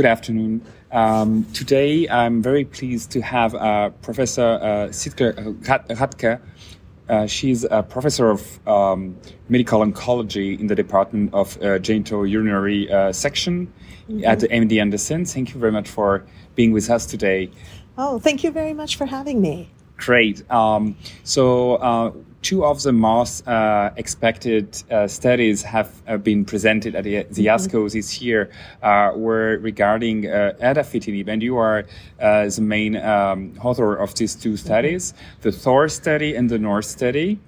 good afternoon. Um, today, I'm very pleased to have uh, Professor uh, Sitke Radke. Uh, she's a professor of um, medical oncology in the Department of uh, Genitourinary uh, Section mm -hmm. at the MD Anderson. Thank you very much for being with us today. Oh, thank you very much for having me. Great. Um, so, uh, two of the most uh, expected uh, studies have uh, been presented at the, the mm-hmm. ASCO this year uh, were regarding uh, erdafitinib, and you are uh, the main um, author of these two studies, mm-hmm. the Thor study and the Norse study.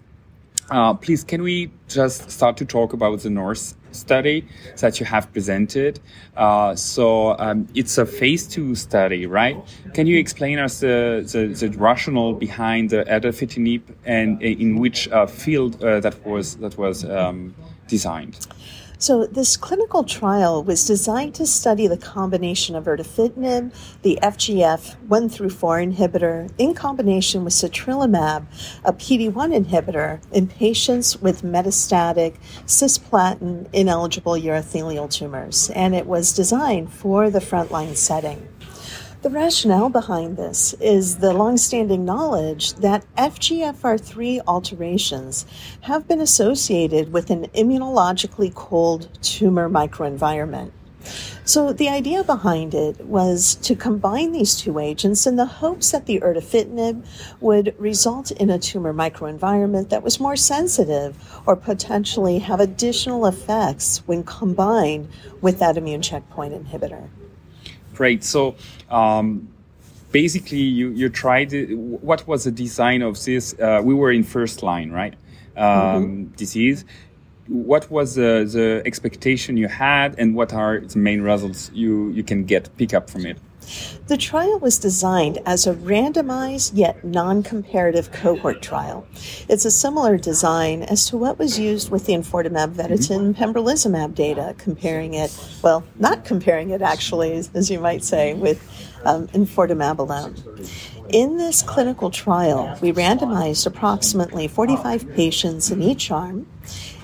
Uh, please, can we just start to talk about the Norse study that you have presented? Uh, so um, it's a phase two study, right? Can you explain us the, the, the rationale behind the erdafitinib and in which uh, field uh, that was that was um, designed? So, this clinical trial was designed to study the combination of erdafitinib, the FGF 1 through 4 inhibitor, in combination with cetrelimab, a PD1 inhibitor, in patients with metastatic cisplatin ineligible urothelial tumors. And it was designed for the frontline setting. The rationale behind this is the longstanding knowledge that FGFR3 alterations have been associated with an immunologically cold tumor microenvironment. So the idea behind it was to combine these two agents in the hopes that the erdafitinib would result in a tumor microenvironment that was more sensitive or potentially have additional effects when combined with that immune checkpoint inhibitor. Great. So um, basically, you you tried. What was the design of this? Uh, we were in first line, right? Um, mm-hmm. Disease. What was the, the expectation you had, and what are the main results you you can get pick up from it? The trial was designed as a randomized yet non comparative cohort trial. It's a similar design as to what was used with the enfortumab vedotin pembrolizumab data, comparing it, well, not comparing it actually, as you might say, with um, enfortumab alone. In this clinical trial, we randomized approximately 45 patients in each arm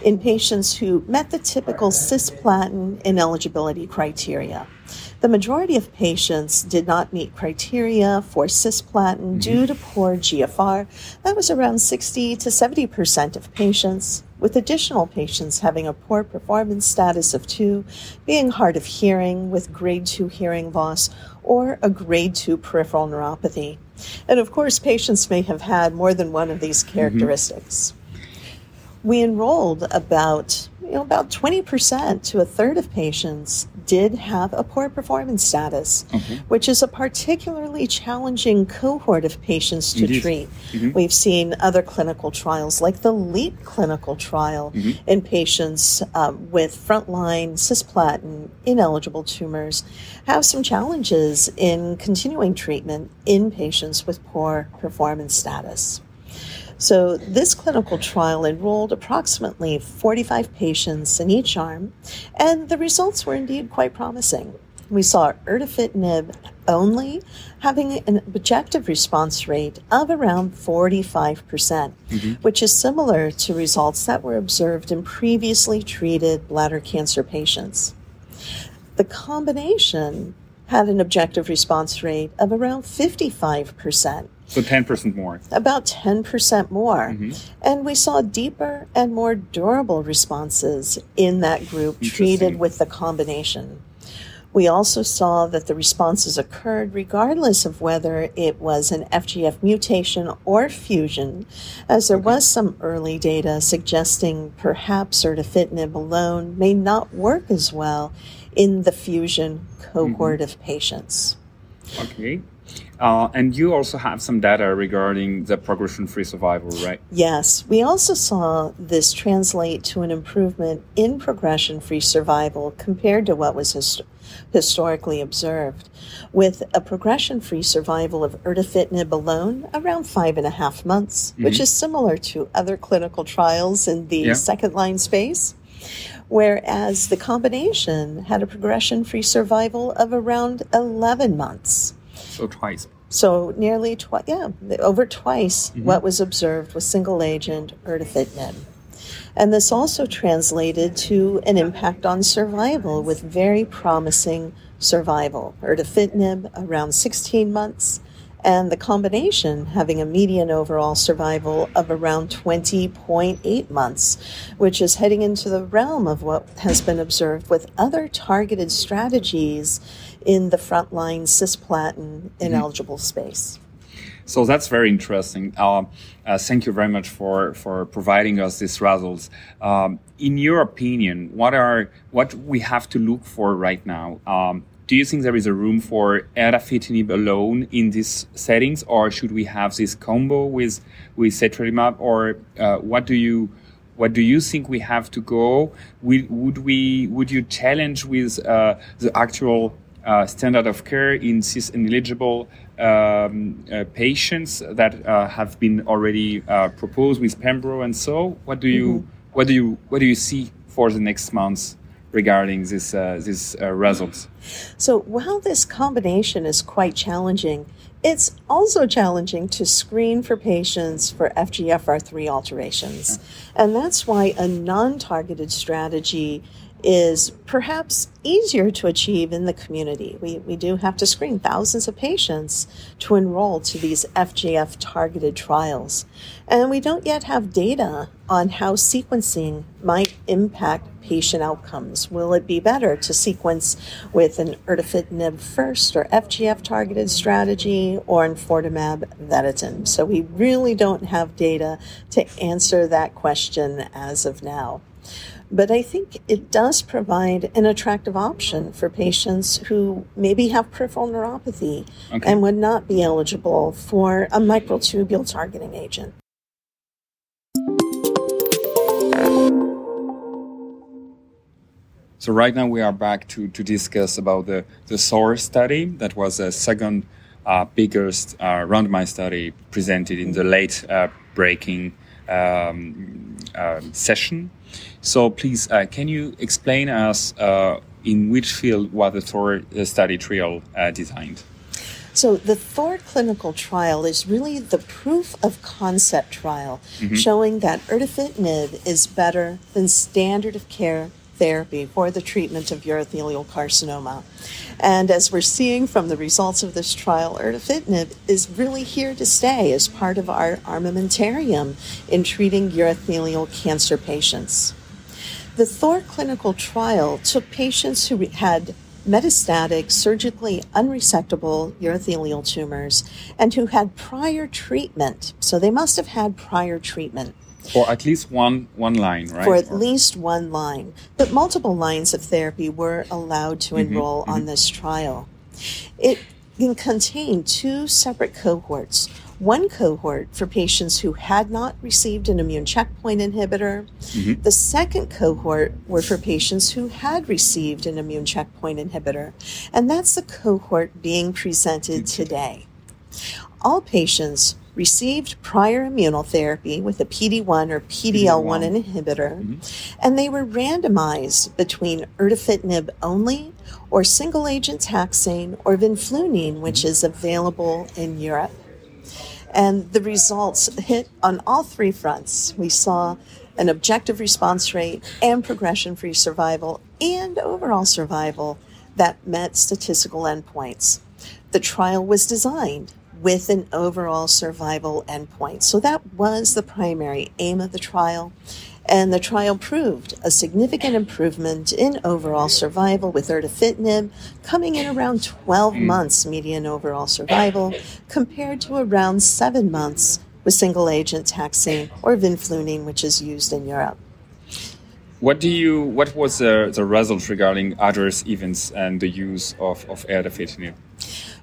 in patients who met the typical cisplatin ineligibility criteria. The majority of patients did not meet criteria for cisplatin mm-hmm. due to poor GFR. That was around 60 to 70% of patients, with additional patients having a poor performance status of 2, being hard of hearing with grade 2 hearing loss, or a grade 2 peripheral neuropathy. And of course, patients may have had more than one of these mm-hmm. characteristics. Mm-hmm. We enrolled about you know, about 20% to a third of patients did have a poor performance status, mm-hmm. which is a particularly challenging cohort of patients to Indeed. treat. Mm-hmm. We've seen other clinical trials, like the LEAP clinical trial, mm-hmm. in patients um, with frontline cisplatin ineligible tumors, have some challenges in continuing treatment in patients with poor performance status. So, this clinical trial enrolled approximately 45 patients in each arm, and the results were indeed quite promising. We saw erdafitinib only having an objective response rate of around 45%, percent mm hmm which is similar to results that were observed in previously treated bladder cancer patients. The combination had an objective response rate of around 55%. So 10% more. About 10% more. Mm-hmm. And we saw deeper and more durable responses in that group treated with the combination. We also saw that the responses occurred regardless of whether it was an FGF mutation or fusion, as there okay. was some early data suggesting perhaps erdafitinib alone may not work as well in the fusion cohort mm-hmm. of patients. Okay. Uh, and you also have some data regarding the progression-free survival, right? Yes, we also saw this translate to an improvement in progression-free survival compared to what was hist- historically observed, with a progression-free survival of erdafitinib alone around five and a half months, mm-hmm. which is similar to other clinical trials in the yeah. second-line space whereas the combination had a progression free survival of around 11 months. So twice. So nearly twice, yeah, over twice mm-hmm. what was observed with single agent erdafitinib. And this also translated to an impact on survival with very promising survival. Erdafitinib around 16 months, and the combination having a median overall survival of around 20.8 months, which is heading into the realm of what has been observed with other targeted strategies in the frontline cisplatin ineligible mm-hmm. space. So that's very interesting. Uh, uh, thank you very much for, for providing us these results. Um, in your opinion, what are what we have to look for right now? Um, do you think there is a room for erdafitinib alone in these settings, or should we have this combo with with cetrelimab, or uh, what do you what do you think we have to go? Would, would we would you challenge with uh, the actual uh, standard of care in cis ineligible um, uh, patients that uh, have been already uh, proposed with Pembro and so? What do you mm -hmm. what do you what do you see for the next months regarding this uh, these uh, results? So while this combination is quite challenging, it's also challenging to screen for patients for FGFR3 alterations. And that's why a non targeted strategy is perhaps easier to achieve in the community. We, we do have to screen thousands of patients to enroll to these FGF targeted trials. And we don't yet have data on how sequencing might impact patient outcomes. Will it be better to sequence with an erdafitinib first or FGF targeted strategy or enfortumab vedotin? So we really don't have data to answer that question as of now. But I think it does provide an attractive option for patients who maybe have peripheral neuropathy okay. and would not be eligible for a microtubule targeting agent. So right now we are back to, to discuss about the, the Thor study that was the second uh, biggest uh, randomized study presented in the late uh, breaking um, uh, session. So please, uh, can you explain us uh, in which field was the Thor study trial designed? So the Thor clinical trial is really the proof of concept trial mm-hmm. showing that erdafitinib is better than standard of care therapy for the treatment of urothelial carcinoma. And as we're seeing from the results of this trial, erdafitinib is really here to stay as part of our armamentarium in treating urothelial cancer patients. The Thor clinical trial took patients who had metastatic, surgically unresectable urothelial tumors and who had prior treatment. So they must have had prior treatment. For at least one one line, right? For at or... least one line. But multiple lines of therapy were allowed to mm-hmm, enroll mm-hmm. on this trial. It can contain two separate cohorts. One cohort for patients who had not received an immune checkpoint inhibitor. Mm-hmm. The second cohort were for patients who had received an immune checkpoint inhibitor. And that's the cohort being presented today. All patients received prior immunotherapy with a PD1 or PD-L1 inhibitor, mm-hmm. and they were randomized between erdafitinib only or single agent taxane or vinflunine, which mm-hmm. is available in Europe. And the results hit on all three fronts. We saw an objective response rate and progression free survival and overall survival that met statistical endpoints. The trial was designed with an overall survival endpoint. So that was the primary aim of the trial. And the trial proved a significant improvement in overall survival with erdafitinib coming in around 12 mm. months median overall survival compared to around seven months with single agent taxane or vinflunine, which is used in Europe. What do you? What was the, the result regarding adverse events and the use of, of erdafitinib?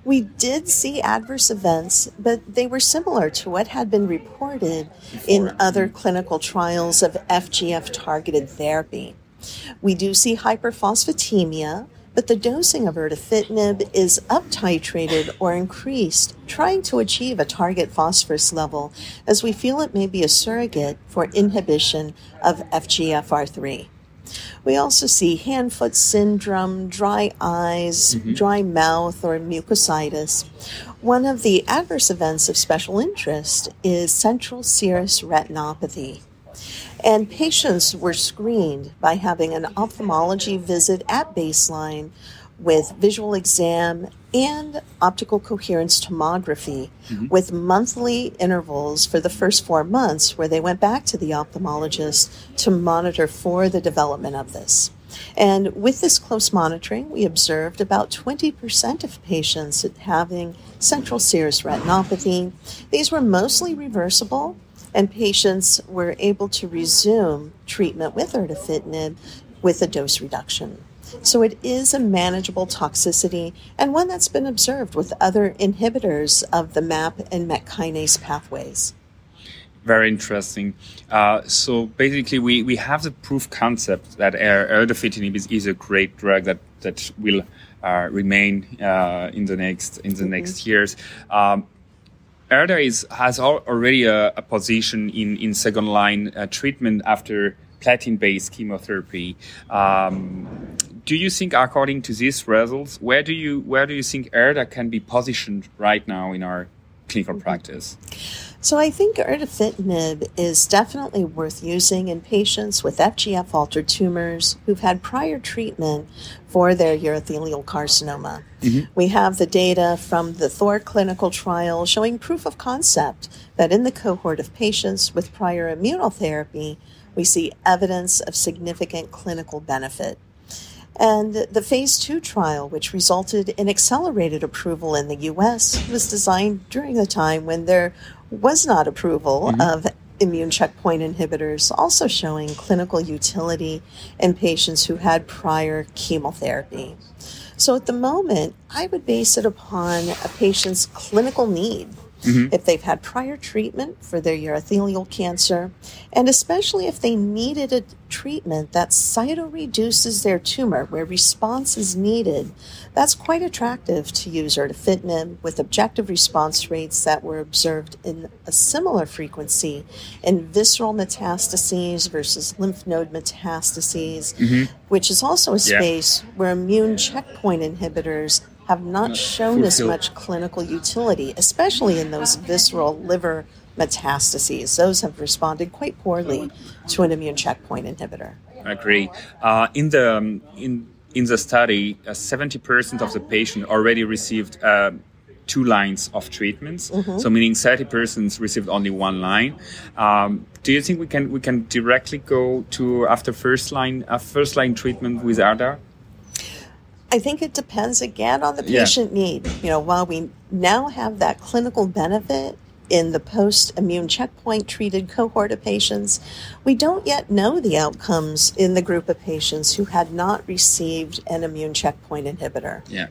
We did see adverse events, but they were similar to what had been reported in other clinical trials of FGF targeted therapy. We do see hyperphosphatemia, but the dosing of erdafitinib is uptitrated or increased, trying to achieve a target phosphorus level, as we feel it may be a surrogate for inhibition of FGFR3. We also see hand foot syndrome, dry eyes, mm-hmm. dry mouth, or mucositis. One of the adverse events of special interest is central serous retinopathy. And patients were screened by having an ophthalmology visit at baseline with visual exam and optical coherence tomography mm-hmm. with monthly intervals for the first four months where they went back to the ophthalmologist to monitor for the development of this. And with this close monitoring, we observed about 20% of patients having central serous retinopathy. These were mostly reversible, and patients were able to resume treatment with erdafitinib with a dose reduction. So it is a manageable toxicity and one that's been observed with other inhibitors of the MAP and MEK kinase pathways. Very interesting. Uh, so basically, we, we have the proof concept that erdafitinib is, is a great drug that that will uh, remain uh, in the next in the mm-hmm. next years. Um, Erda is, has already a, a, position in, in second line uh, treatment after platinum based chemotherapy. Um, do you think, according to these results, where do you where do you think ERDA can be positioned right now in our clinical practice? So I think erdafitinib is definitely worth using in patients with FGF altered tumors who've had prior treatment for their urothelial carcinoma. Mm-hmm. We have the data from the Thor clinical trial showing proof of concept that in the cohort of patients with prior immunotherapy, we see evidence of significant clinical benefit. And the phase two trial, which resulted in accelerated approval in the US, was designed during the time when there was not approval mm-hmm. of immune checkpoint inhibitors, also showing clinical utility in patients who had prior chemotherapy. So at the moment, I would base it upon a patient's clinical need mm-hmm. if they've had prior treatment for their urothelial cancer, and especially if they needed a treatment that cytoreduces their tumor where response is needed. That's quite attractive to use erdafitinib with objective response rates that were observed in a similar frequency in visceral metastases versus lymph node metastases, mm-hmm. which is also a space yeah. where immune checkpoint inhibitors have not shown as much clinical utility, especially in those visceral liver metastases. Those have responded quite poorly to an immune checkpoint inhibitor. I agree. Uh, in the um, in in the study, uh, seventy uh, percent of the patient already received. Uh, two lines of treatments, mm-hmm. so meaning 30 persons received only one line. Um, do you think we can we can directly go to after first line uh, first line treatment with Erda? I think it depends again on the patient yeah. need. You know, while we now have that clinical benefit in the post immune checkpoint treated cohort of patients, we don't yet know the outcomes in the group of patients who had not received an immune checkpoint inhibitor. Yeah.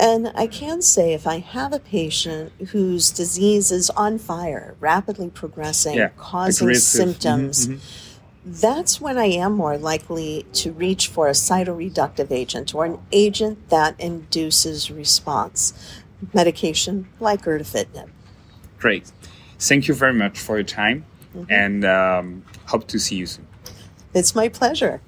And I can say if I have a patient whose disease is on fire, rapidly progressing, yeah. causing symptoms. Mm-hmm, mm-hmm that's when I am more likely to reach for a cytoreductive agent or an agent that induces response. Medication like erdafitinib. Great. Thank you very much for your time mm-hmm. and um, hope to see you soon. It's my pleasure.